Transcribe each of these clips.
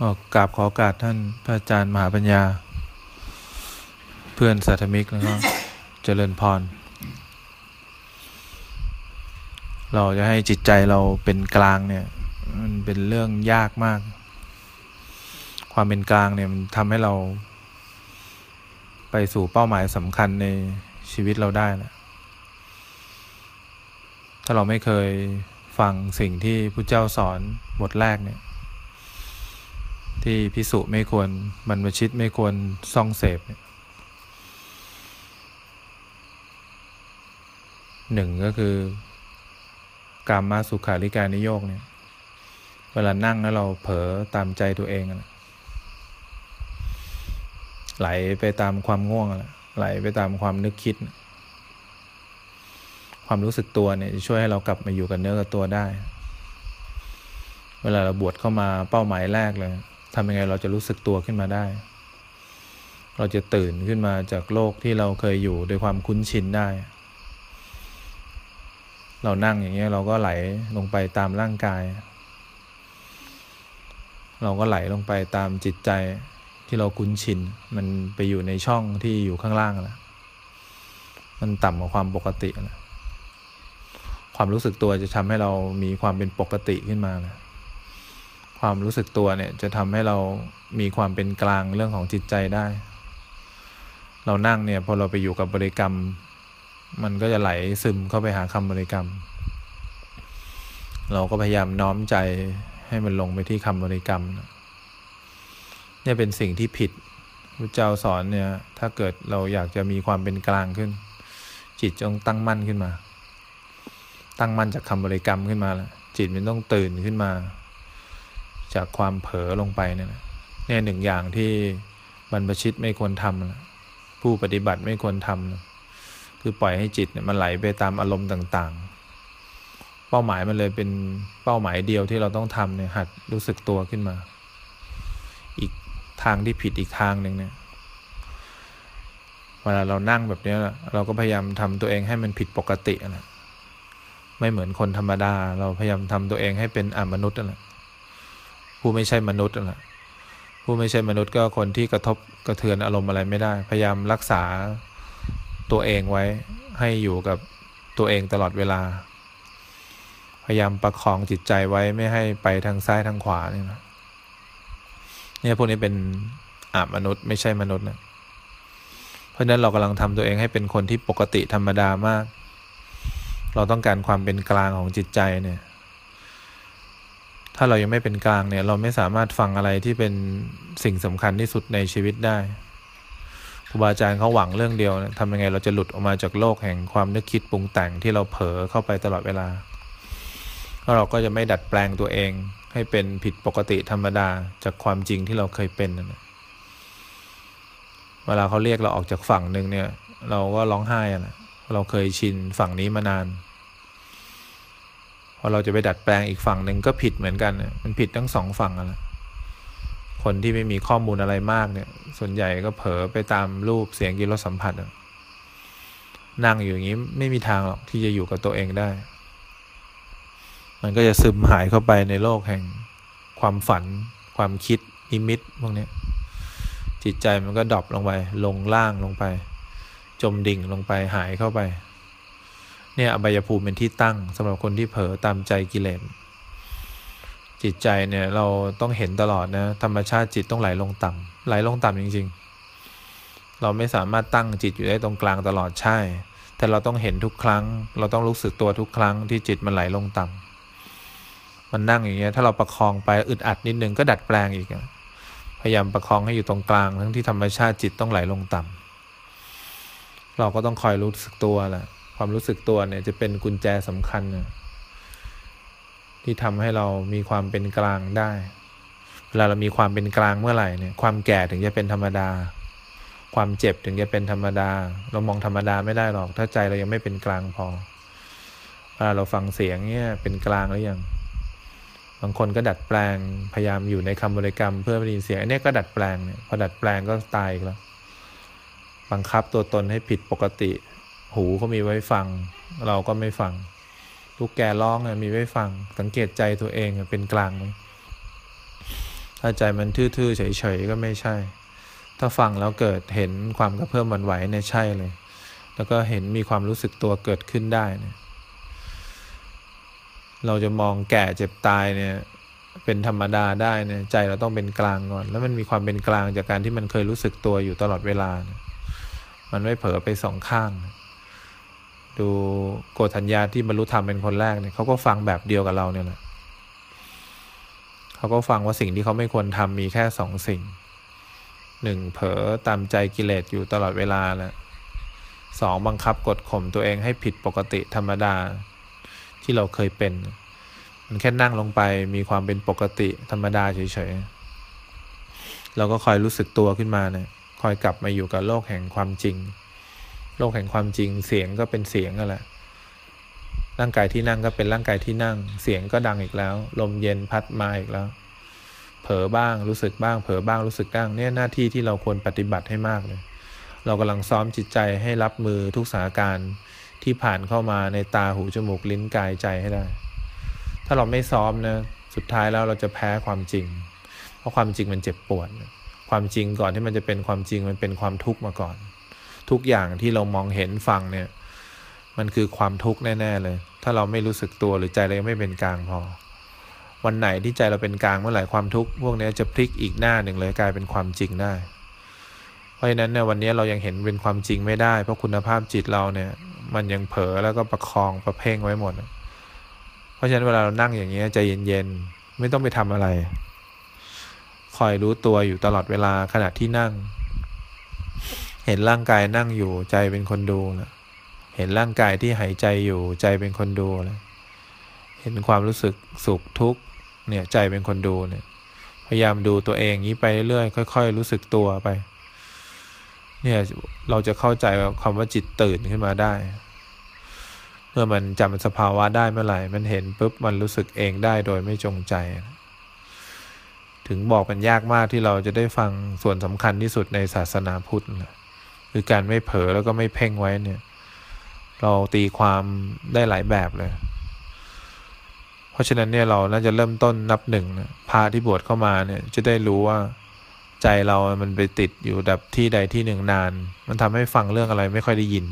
ออกกราบขอโอกาสท่านพระอาจารย์มหาปัญญา เพื่อนสัตมิกแล้วก็เจริญพร เราจะให้จิตใจเราเป็นกลางเนี่ย มันเป็นเรื่องยากมาก ความเป็นกลางเนี่ยมันทำให้เรา ไปสู่เป้าหมายสำคัญในชีวิตเราได้แหละถ้าเราไม่เคยฟังสิ่งที่พระเจ้าสอนบทแรกเนี่ย ที่พิสุไม่ควรบรรพชิตไม่ควรซ่องเสพหนึ่งก็คือการมาสุขาริการนิโยกเนี่ย เวลานั่งแล้วเราเผลอตามใจตัวเองนะไหลไปตามความง่วงไหลไปตามความนึกคิดความรู้สึกตัวเนี่ยช่วยให้เรากลับมาอยู่กับเนื้อกับตัวได้ เวลาเราบวชเข้ามาเป้าหมายแรกเลย ทำยังไงเราจะรู้สึกตัวขึ้นมาได้ เราจะตื่นขึ้นมาจากโลกที่เราเคยอยู่โดยความคุ้นชินได้ เรานั่งอย่างเงี้ยเราก็ไหลลงไปตามร่างกาย เราก็ไหลลงไปตามจิตใจที่เราคุ้นชิน มันไปอยู่ในช่องที่อยู่ข้างล่างแล้วมันต่ำกว่าความปกติแล้วความรู้สึกตัวจะทำให้เรามีความเป็นปกติขึ้นมาแล้ว ความรู้สึกตัวเนี่ย จะทำให้เรามีความเป็นกลางเรื่องของจิตใจได้ เรานั่งเนี่ยพอเราไปอยู่กับบริกรรม มันก็จะไหลซึมเข้าไปหาคำบริกรรม เราก็พยายามน้อมใจให้มันลงไปที่คำบริกรรม เนี่ยเป็นสิ่งที่ผิดพระเจ้าสอนเนี่ย ถ้าเกิดเราอยากจะมีความเป็นกลางขึ้น จิตจงตั้งมั่นขึ้นมา ตั้งมั่นจากคำบริกรรมขึ้นมาแล้วจิตมันต้องตื่นขึ้นมา จากความเผลอลงไปเนี่ยเนี่ยหนึ่งอย่างที่บรรพชิตไม่ควรทำผู้ปฏิบัติไม่ควรทำคือปล่อยให้จิตเนี่ยมันไหลไปตามอารมณ์ต่างๆ เป้าหมายมันเลยเป็นเป้าหมายเดียวที่เราต้องทำเนี่ยหัดรู้สึกตัวขึ้นมา อีกทางที่ผิดอีกทางหนึ่งเนี่ยเวลาเรานั่งแบบนี้เราก็พยายามทำตัวเองให้มันผิดปกตินะไม่เหมือนคนธรรมดา เราพยายามทำตัวเองให้เป็นอมนุษย์นะ ผู้ไม่ใช่มนุษย์น่ะผู้ไม่ใช่มนุษย์ก็คนที่กระทบกระเทือนอารมณ์อะไรไม่ได้ พยายามรักษาตัวเองไว้ให้อยู่กับตัวเองตลอดเวลา พยายามประคองจิตใจไว้ไม่ให้ไปทางซ้ายทางขวาเนี่ยนะเนี่ยพวกนี้เป็นอามนุษย์ไม่ใช่มนุษย์นะเพราะฉะนั้นเรากำลังทำตัวเองให้เป็นคนที่ปกติธรรมดามาก เราต้องการความเป็นกลางของจิตใจเนี่ย ถ้าเรายังไม่เป็นกลางเนี่ย เราไม่สามารถฟังอะไรที่เป็นสิ่งสำคัญที่สุดในชีวิตได้ครูบาอาจารย์เขาหวังเรื่องเดียวทำยังไงเราจะหลุดออกมาจากโลกแห่งความนึกคิดปรุงแต่งที่เราเผลอเข้าไปตลอดเวลาแล้วเราก็จะไม่ดัดแปลงตัวเอง ให้เป็นผิดปกติธรรมดาจากความจริงที่เราเคยเป็นเวลาเขาเรียกเราออกจากฝั่งหนึ่งเนี่ย เราก็ร้องไห้อะเราเคยชินฝั่งนี้มานาน พอเราจะไปดัดแปลงอีกฝั่งหนึ่งก็ผิดเหมือนกันมันผิดทั้งสองฝั่งอะคนที่ไม่มีข้อมูลอะไรมากเนี่ย ส่วนใหญ่ก็เผลอไปตามรูปเสียงกินรสสัมผัสนั่งอยู่อย่างนี้ไม่มีทางหรอกที่จะอยู่กับตัวเองได้ มันก็จะซึมหายเข้าไปในโลกแห่งความฝัน ความคิดนิมิตพวกนี้จิตใจมันก็ดรอปลงไป ลงล่างลงไป จมดิ่งลงไปหายเข้าไป เนี่ยอบายภูมิเป็นที่ตั้งสำหรับคนที่เผลอตามใจกิเลสจิตใจเนี่ยเราต้องเห็นตลอดนะธรรมชาติจิตต้องไหลลงต่ำไหลลงต่ำจริง ๆ เราไม่สามารถตั้งจิตอยู่ได้ตรงกลางตลอดใช่ แต่เราต้องเห็นทุกครั้ง เราต้องรู้สึกตัวทุกครั้งที่จิตมันไหลลงต่ำมันนั่งอย่างเงี้ยถ้าเราประคองไปอึดอัดนิดนึงก็ดัดแปลงอีกพยายามประคองให้อยู่ตรงกลาง ทั้งที่ธรรมชาติจิตต้องไหลลงต่ำเราก็ต้องคอยรู้สึกตัวแหละ ความรู้สึกตัวเนี่ยจะเป็นกุญแจสำคัญนะที่ทำให้เรามีความเป็นกลางได้ เวลาเรามีความเป็นกลางเมื่อไหร่เนี่ยความแก่ถึงจะเป็นธรรมดา ความเจ็บถึงจะเป็นธรรมดา เรามองธรรมดาไม่ได้หรอก ถ้าใจเรายังไม่เป็นกลางพอเวลาเราฟังเสียงเนี่ยเป็นกลางหรือยังบางคนก็ดัดแปลงพยายามอยู่ในคำบริกรรมเพื่อไม่ได้ยินเสียงอันนี้ก็ดัดแปลงเนี่ยพอดัดแปลงก็ตายแล้วบังคับตัวตนให้ผิดปกติ หูเขามีไว้ฟัง เราก็ไม่ฟัง ลูกแกร้องมีไว้ฟัง สังเกตใจตัวเองเป็นกลางไหมถ้าใจมันทื่อๆเฉยๆก็ไม่ใช่ ถ้าฟังแล้วเกิดเห็นความกระเพื่อมมันไหวเนี่ยใช่เลย แล้วก็เห็นมีความรู้สึกตัวเกิดขึ้นได้เนี่ยเราจะมองแก่เจ็บตายเนี่ย เป็นธรรมดาได้เนี่ยใจเราต้องเป็นกลางก่อน แล้วมันมีความเป็นกลางจากการที่มันเคยรู้สึกตัวอยู่ตลอดเวลา มันไม่เผลอไปสองข้าง ดูโกฏัญญาที่บรรลุธรรมเป็นคนแรกเนี่ยเขาก็ฟังแบบเดียวกับเราเนี่ยแหละเขาก็ฟังว่าสิ่งที่เขาไม่ควรทำมีแค่สองสิ่งหนึ่งเผลอตามใจกิเลสอยู่ตลอดเวลาแหละสองบังคับกดข่มตัวเองให้ผิดปกติธรรมดาที่เราเคยเป็น มันแค่นั่งลงไปมีความเป็นปกติธรรมดาเฉยๆเราก็คอยรู้สึกตัวขึ้นมาเนี่ยคอยกลับมาอยู่กับโลกแห่งความจริง โลกแห่งความจริง เสียงก็เป็นเสียงนั่นแหละร่างกายที่นั่งก็เป็นร่างกายที่นั่ง เสียงก็ดังอีกแล้ว ลมเย็นพัดมาอีกแล้ว เผลอบ้างรู้สึกบ้าง เผลอบ้างรู้สึกบ้างเนี่ยหน้าที่ที่เราควรปฏิบัติให้มากเลย เรากำลังซ้อมจิตใจให้รับมือทุกสถานการณ์ที่ผ่านเข้ามาในตาหูจมูกลิ้นกายใจให้ได้ ถ้าเราไม่ซ้อมนะสุดท้ายแล้วเราจะแพ้ความจริง เพราะความจริงมันเจ็บปวด ความจริงก่อนที่มันจะเป็นความจริงมันเป็นความทุกข์มาก่อน ทุกอย่างที่เรามองเห็นฟังเนี่ย มันคือความทุกข์แน่ ๆ เลย ถ้าเราไม่รู้สึกตัวหรือใจเราไม่เป็นกลางพอ วันไหนที่ใจเราเป็นกลางเมื่อไหร่ความทุกข์พวกนี้จะพลิกอีกหน้าหนึ่งเลยกลายเป็นความจริงได้ เพราะฉะนั้นเนี่ยวันนี้เรายังเห็นเป็นความจริงไม่ได้ เพราะคุณภาพจิตเราเนี่ย มันยังเผลอแล้วก็ประคองประเพ่งไว้หมด เพราะฉะนั้นเวลาเรานั่งอย่างนี้ใจเย็นๆไม่ต้องไปทำอะไรคอยรู้ตัวอยู่ตลอดเวลาขณะที่นั่ง เห็นร่างกายนั่งอยู่ใจเป็นคนดูนะเห็นร่างกายที่หายใจอยู่ใจเป็นคนดูเลยเห็นความรู้สึกสุขทุกข์เนี่ยใจเป็นคนดูเนี่ย พยายามดูตัวเองนี้ไปเรื่อยๆค่อย ๆ รู้สึกตัวไป เนี่ยเราจะเข้าใจคำว่าจิตตื่นขึ้นมาได้ เมื่อมันจำสภาวะได้เมื่อไหร่ มันเห็นปุ๊บมันรู้สึกเองได้โดยไม่จงใจ ถึงบอกมันยากมากที่เราจะได้ฟังส่วนสำคัญที่สุดในศาสนาพุทธ คือการไม่เผลอแล้วก็ไม่เพ่งไว้เนี่ย เราตีความได้หลายแบบเลย เพราะฉะนั้นเนี่ยเราน่าจะเริ่มต้นนับหนึ่งพาที่บวชเข้ามาเนี่ย จะได้รู้ว่าใจเรามันไปติดอยู่ดับที่ใดที่หนึ่งนาน มันทำให้ฟังเรื่องอะไรไม่ค่อยได้ยิน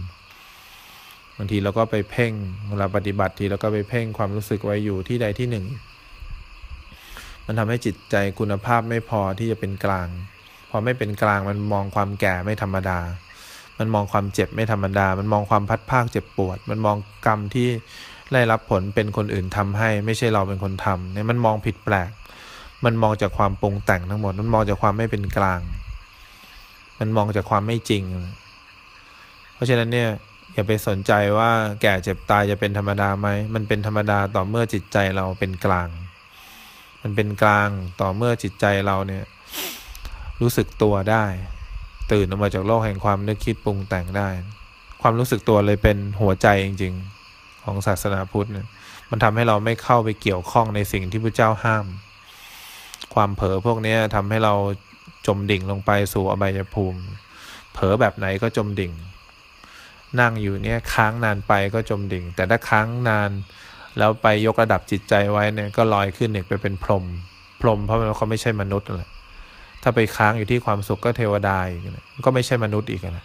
บางทีเราก็ไปเพ่งเวลาปฏิบัติทีเราก็ไปเพ่งความรู้สึกไว้อยู่ที่ใดที่หนึ่ง มันทำให้จิตใจคุณภาพไม่พอที่จะเป็นกลาง พอไม่เป็นกลางมันมองความแก่ไม่ธรรมดา มันมองความเจ็บไม่ธรรมดา มันมองความพัดภาคเจ็บปวด มันมองกรรมที่ได้รับผลเป็นคนอื่นทำให้ ไม่ใช่เราเป็นคนทำเนี่ยมันมองผิดแปลก มันมองจากความปรุงแต่งทั้งหมด มันมองจากความไม่เป็นกลาง มันมองจากความไม่จริง เพราะฉะนั้นเนี่ยอย่าไปสนใจว่าแก่เจ็บตายจะเป็นธรรมดาไหม มันเป็นธรรมดาต่อเมื่อจิตใจเราเป็นกลาง มันเป็นกลางต่อเมื่อจิตใจเราเนี่ย รู้สึกตัวได้ ตื่นออกมาจากโลกแห่งความนึกคิดปรุงแต่งได้ ความรู้สึกตัวเลยเป็นหัวใจจริง ๆ ของศาสนาพุทธเนี่ยมันทำให้เราไม่เข้าไปเกี่ยวข้องในสิ่งที่พระเจ้าห้าม ความเผลอพวกนี้ทำให้เราจมดิ่งลงไปสู่อบายภูมิ เผลอแบบไหนก็จมดิ่ง นั่งอยู่เนี่ยค้างนานไปก็จมดิ่ง แต่ถ้าค้างนาน แล้วไปยกระดับจิตใจไว้เนี่ยก็ลอยขึ้นเนี่ยไปเป็นพรหมพรหมเพราะมันเขาไม่ใช่มนุษย์เลย ถ้าไปค้างอยู่ที่ความสุขก็เทวดาอีกนะก็ไม่ใช่มนุษย์อีกนะ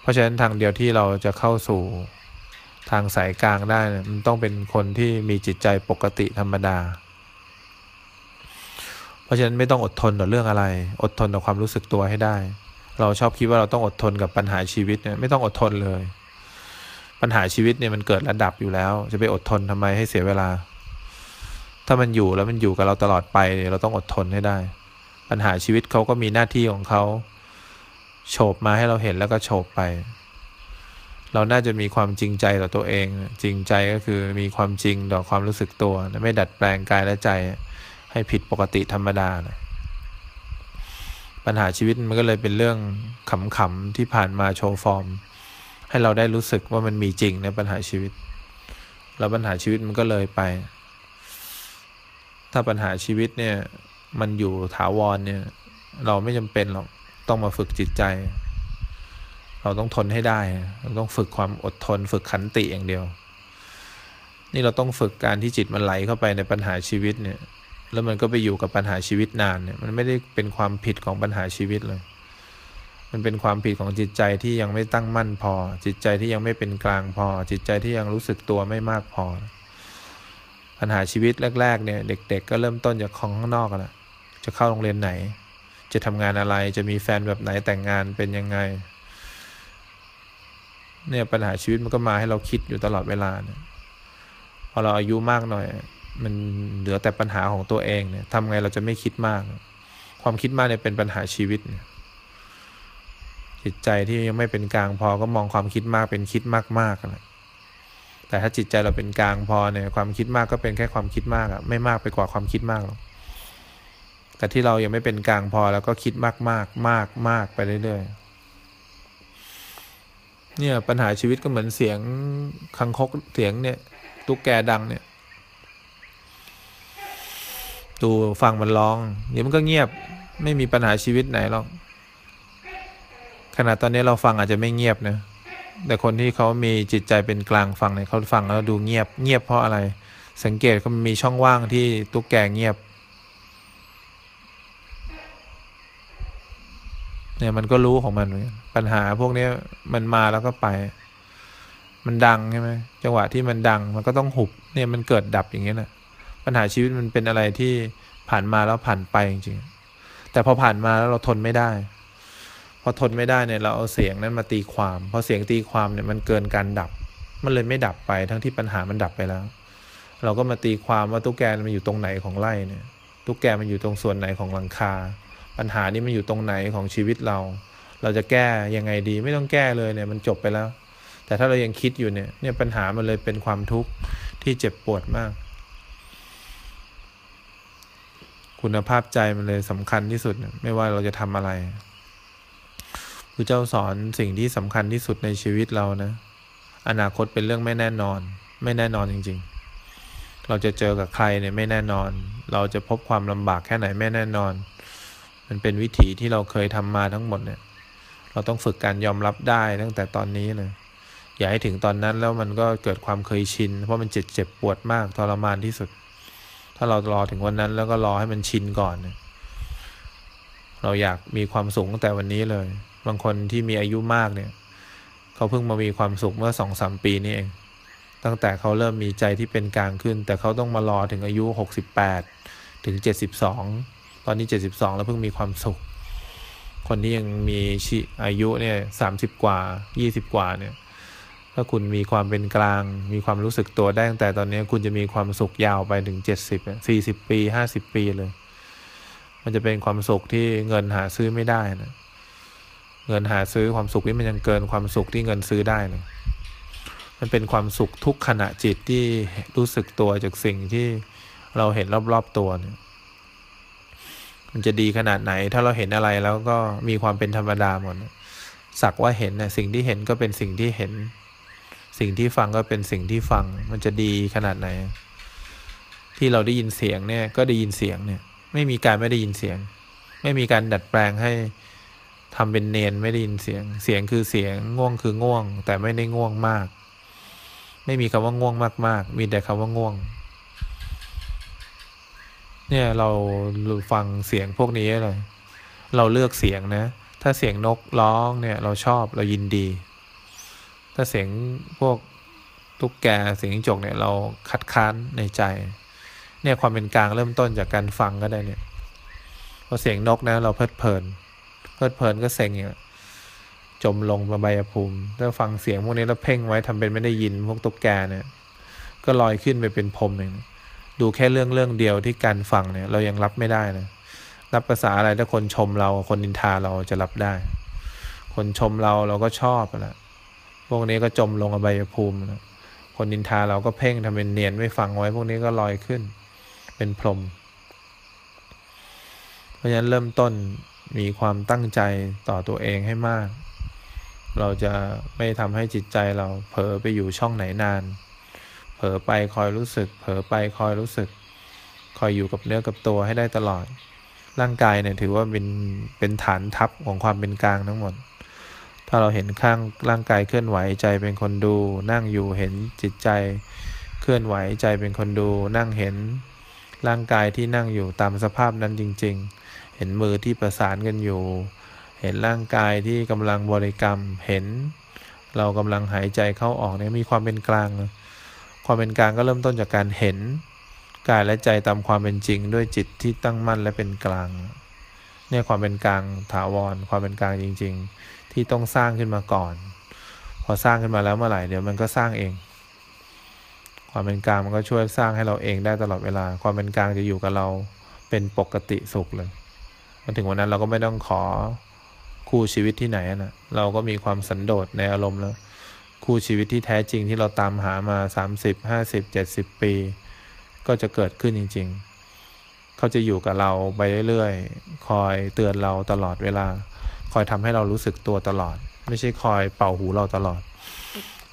เพราะฉะนั้นทางเดียวที่เราจะเข้าสู่ทางสายกลางได้นะมันต้องเป็นคนที่มีจิตใจปกติธรรมดา เพราะฉะนั้นไม่ต้องอดทนต่อเรื่องอะไร อดทนต่อความรู้สึกตัวให้ได้ เราชอบคิดว่าเราต้องอดทนกับปัญหาชีวิตเนี่ยไม่ต้องอดทนเลย ปัญหาชีวิตเนี่ยมันเกิดระดับอยู่แล้ว จะไปอดทนทำไมให้เสียเวลา ถ้ามันอยู่แล้วมันอยู่กับเราตลอดไปเราต้องอดทนให้ได้ ปัญหาชีวิตเขาก็มีหน้าที่ของเขาโฉบมาให้เราเห็นแล้วก็โฉบไป เราน่าจะมีความจริงใจต่อตัวเอง จริงใจก็คือมีความจริงต่อความรู้สึกตัวไม่ดัดแปลงกายและใจให้ผิดปกติธรรมดานะปัญหาชีวิตมันก็เลยเป็นเรื่องขำๆที่ผ่านมาโชว์ฟอร์ม ให้เราได้รู้สึกว่ามันมีจริงในปัญหาชีวิต แล้วปัญหาชีวิตมันก็เลยไป ถ้าปัญหาชีวิตเนี่ย มันอยู่ถาวรเนี่ย เราไม่จำเป็นหรอกต้องมาฝึกจิตใจ เราต้องทนให้ได้ เราต้องฝึกความอดทน ฝึกขันติอย่างเดียว นี่เราต้องฝึกการที่จิตมันไหลเข้าไปในปัญหาชีวิตเนี่ย แล้วมันก็ไปอยู่กับปัญหาชีวิตนานเนี่ย มันไม่ได้เป็นความผิดของปัญหาชีวิตเลย มันเป็นความผิดของจิตใจที่ยังไม่ตั้งมั่นพอ จิตใจที่ยังไม่เป็นกลางพอ จิตใจที่ยังรู้สึกตัวไม่มากพอปัญหาชีวิตแรก ๆ เนี่ย เด็ก ๆ ก็เริ่มต้นจากของข้างนอกกันละ จะเข้าโรงเรียนไหน จะทำงานอะไรจะมีแฟนแบบไหนแต่งงานเป็นยังไง เนี่ยปัญหาชีวิตมันก็มาให้เราคิดอยู่ตลอดเวลาเนี่ยพอเราอายุมากหน่อย มันเหลือแต่ปัญหาของตัวเองเนี่ยทำไงเราจะไม่คิดมาก ความคิดมากเนี่ยเป็นปัญหาชีวิตเนี่ยจิตใจที่ยังไม่เป็นกลางพอก็มองความคิดมากเป็นคิดมากๆนะแต่ถ้าจิตใจเราเป็นกลางพอเนี่ยความคิดมากก็เป็นแค่ความคิดมากอะไม่มากไปกว่าความคิดมากหรอก แต่ที่เรายังไม่เป็นกลางพอแล้วก็คิดมากมากมากมากไปเรื่อยๆเนี่ยปัญหาชีวิตก็เหมือนเสียงคังคกเสียงเนี่ยตุ๊กแกดังเนี่ยดูฟังมันร้องเดี๋ยวมันก็เงียบไม่มีปัญหาชีวิตไหนหรอกขณะตอนนี้เราฟังอาจจะไม่เงียบนะแต่คนที่เขามีจิตใจเป็นกลางฟังเนี่ยเขาฟังแล้วดูเงียบ เงียบเพราะอะไร สังเกตก็มีช่องว่างที่ตุ๊กแกเงียบ เนี่ยมันก็รู้ของมันปัญหาพวกนี้มันมาแล้วก็ไป มันดังใช่ไหมจังหวะที่มันดังมันก็ต้องหุบ เนี่ยมันเกิดดับอย่างเงี้ยนะปัญหาชีวิตมันเป็นอะไรที่ผ่านมาแล้วผ่านไปจริงๆแต่พอผ่านมาแล้วเราทนไม่ได้ พอทนไม่ได้เนี่ยเราเอาเสียงนั้นมาตีความพอเสียงตีความเนี่ยมันเกินการดับ มันเลยไม่ดับไปทั้งที่ปัญหามันดับไปแล้ว เราก็มาตีความว่าตุ๊กแกมันอยู่ตรงไหนของไร่เนี่ยตุ๊กแกมันอยู่ตรงส่วนไหนของหลังคา ปัญหานี้มันอยู่ตรงไหนของชีวิตเรา เราจะแก้ยังไงดีไม่ต้องแก้เลยเนี่ยมันจบไปแล้ว แต่ถ้าเรายังคิดอยู่เนี่ยเนี่ยปัญหามันเลยเป็นความทุกข์ที่เจ็บปวดมาก คุณภาพใจมันเลยสำคัญที่สุด ไม่ว่าเราจะทำอะไรพระเจ้าสอนสิ่งที่สำคัญที่สุดในชีวิตเรานะ อนาคตเป็นเรื่องไม่แน่นอน ไม่แน่นอนจริง ๆ เราจะเจอกับใครเนี่ยไม่แน่นอน เราจะพบความลำบากแค่ไหนไม่แน่นอน มันเป็นวิถีที่เราเคยทำมาทั้งหมดเนี่ย เราต้องฝึกการยอมรับได้ตั้งแต่ตอนนี้เลยอย่าให้ถึงตอนนั้นแล้วมันก็เกิดความเคยชิน เพราะมันเจ็บเจ็บปวดมากทรมานที่สุด ถ้าเรารอถึงวันนั้นแล้วก็รอให้มันชินก่อนเนี่ยเราอยากมีความสุขตั้งแต่วันนี้เลย บางคนที่มีอายุมากเนี่ย เขาเพิ่งมามีความสุขเมื่อสองสามปีนี้เอง ตั้งแต่เขาเริ่มมีใจที่เป็นกลางขึ้น แต่เขาต้องมารอถึงอายุหกสิบแปดถึงเจ็ดสิบสอง ตอนนี้เจ็ดสิบสองแล้วเพิ่งมีความสุข คนที่ยังมีชีอายุเนี่ยสามสิบกว่ายี่สิบกว่าเนี่ยถ้าคุณมีความเป็นกลาง มีความรู้สึกตัวได้ตั้งแต่ตอนนี้คุณจะมีความสุขยาวไปถึงเจ็ดสิบสี่สิบปีห้าสิบปีเลย มันจะเป็นความสุขที่เงินหาซื้อไม่ได้นะ เงินหาซื้อความสุขนี่มันยังเกินความสุขที่เงินซื้อได้เลยมันเป็นความสุขทุกขณะจิตที่รู้สึกตัวจากสิ่งที่เราเห็นรอบๆตัวเนี่ย มันจะดีขนาดไหน ถ้าเราเห็นอะไรแล้วก็มีความเป็นธรรมดาหมดสักว่าเห็นนะสิ่งที่เห็นก็เป็นสิ่งที่เห็น สิ่งที่ฟังก็เป็นสิ่งที่ฟัง มันจะดีขนาดไหน ที่เราได้ยินเสียงเนี่ย ก็ได้ยินเสียงเนี่ย ไม่มีการไม่ได้ยินเสียง ไม่มีการดัดแปลงให้ทำเป็นเนนไม่ได้ยินเสียง เสียงคือเสียงง่วงคือง่วง แต่ไม่ได้ง่วงมาก ไม่มีคำว่าง่วงมาก ๆ มีแต่คำว่าง่วง เนี่ยเราฟังเสียงพวกนี้เลย เราเลือกเสียงนะ ถ้าเสียงนกร้องเนี่ย เราชอบเรายินดี ถ้าเสียงพวกตุ๊กแกเสียงจกเนี่ยเราคัดค้านในใจ เนี่ยความเป็นกลางเริ่มต้นจากการฟังก็ได้เนี่ยพอเสียงนกนะเราเพลิดเพลิน เพลิดเพลินก็เสียงเนี่ยจมลงมาใบภูมิถ้าฟังเสียงพวกนี้แล้วเพ่งไว้ทำเป็นไม่ได้ยินพวกตุ๊กแกเนี่ย ก็ลอยขึ้นไปเป็นพรมเอง ดูแค่เรื่องเรื่องเดียวที่การฟังเนี่ย เรายังรับไม่ได้นะรับภาษาอะไรถ้าคนชมเราคนนินทาเราจะรับได้ คนชมเราเราก็ชอบแหละพวกนี้ก็จมลงอบายภูมินะคนนินทาเราก็เพ่งทำเป็นเนียนไม่ฟังไว้ พวกนี้ก็ลอยขึ้น เป็นพรม เพราะฉะนั้นเริ่มต้นมีความตั้งใจต่อตัวเองให้มาก เราจะไม่ทำให้จิตใจเราเผลอไปอยู่ช่องไหนนาน ลอไปคอยรู้สึก เผลอไปคอยรู้สึก คอยอยู่กับเนื้อกับตัวให้ได้ตลอด ร่างกายเนี่ยถือว่าเป็นเป็นฐานทัพของความเป็นกลางทั้งหมด ถ้าเราเห็นข้างร่างกายเคลื่อนไหวใจเป็นคนดู นั่งอยู่เห็นจิตใจ เคลื่อนไหวใจเป็นคนดู นั่งเห็นร่างกายที่นั่งอยู่ตามสภาพนั้นจริง ๆ เห็นมือที่ประสานกันอยู่ เห็นร่างกายที่กำลังบริกรรม เห็น เรากำลังหายใจเข้าออกเนี่ยมีความเป็นกลาง ความเป็นกลางก็เริ่มต้นจากการเห็นกายและใจตามความเป็นจริง ด้วยจิตที่ตั้งมั่นและเป็นกลาง เนี่ยความเป็นกลางถาวร ความเป็นกลางจริง ๆ ที่ต้องสร้างขึ้นมาก่อน พอสร้างขึ้นมาแล้วเมื่อไหร่เดี๋ยวมันก็สร้างเอง ความเป็นกลางมันก็ช่วยสร้างให้เราเองได้ตลอดเวลา ความเป็นกลางจะอยู่กับเราเป็นปกติสุขเลยมาถึงวันนั้นเราก็ไม่ต้องขอคู่ชีวิตที่ไหนนะเราก็มีความสันโดษในอารมณ์แล้ว คู่ชีวิตที่แท้จริงที่เราตามหามา 30 50 70 ปี ก็จะเกิดขึ้นจริง ๆ เขาจะอยู่กับเราไปเรื่อยๆ คอยเตือนเราตลอดเวลา คอยทำให้เรารู้สึกตัวตลอด ไม่ใช่คอยเป่าหูเราตลอด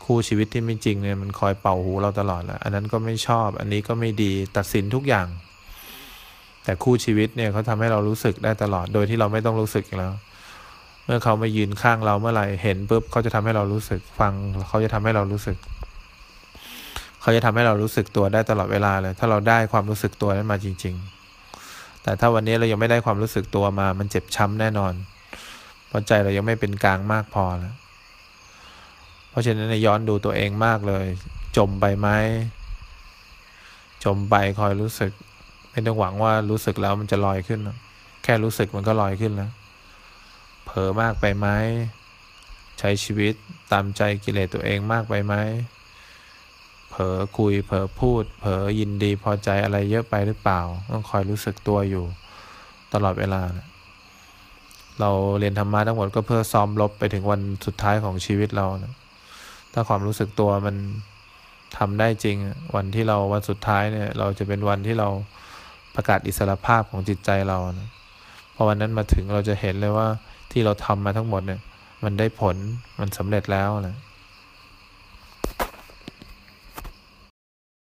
คู่ชีวิตที่ไม่จริงเนี่ยมันคอยเป่าหูเราตลอดแหละอันนั้นก็ไม่ชอบ อันนี้ก็ไม่ดีตัดสินทุกอย่าง แต่คู่ชีวิตเนี่ยเขาทำให้เรารู้สึกได้ตลอดโดยที่เราไม่ต้องรู้สึกแล้ว มื่อเขามายืนข้างเราเมื่อไหร่เห็นปุ๊บเขาจะทำให้เรารู้สึกฟังเขาจะทำให้เรารู้สึก เขาจะทำให้เรารู้สึกตัวได้ตลอดเวลาเลย ถ้าเราได้ความรู้สึกตัวนั้นมาจริง ๆ แต่ถ้าวันนี้เรายังไม่ได้ความรู้สึกตัวมา มันเจ็บช้ำแน่นอนเพราะใจเรายังไม่เป็นกลางมากพอแล้วเพราะฉะนั้นย้อนดูตัวเองมากเลย จมไปไหมจมไปคอยรู้สึก ไม่ต้องหวังว่ารู้สึกแล้วมันจะลอยขึ้น แค่รู้สึกมันก็ลอยขึ้นแล้ว อมากไปไหมใช้ชีวิตตามใจกิเลสตัวเองมากไปไหมเผลอคุยเผลอพูด เผลอยินดีพอใจอะไรเยอะไปหรือเปล่า ต้องคอยรู้สึกตัวอยู่ตลอดเวลา เราเรียนธรรมะทั้งหมดก็เพื่อซ้อมลบไปถึงวันสุดท้ายของชีวิตเรานะถ้าความรู้สึกตัวมันทำได้จริง วันที่เราวันสุดท้ายเนี่ย เราจะเป็นวันที่เราประกาศอิสรภาพของจิตใจเรานะพอวันนั้นมาถึงเราจะเห็นเลยว่า ที่เราทำมาทั้งหมดเนี่ย มันได้ผลมันสำเร็จแล้วนะ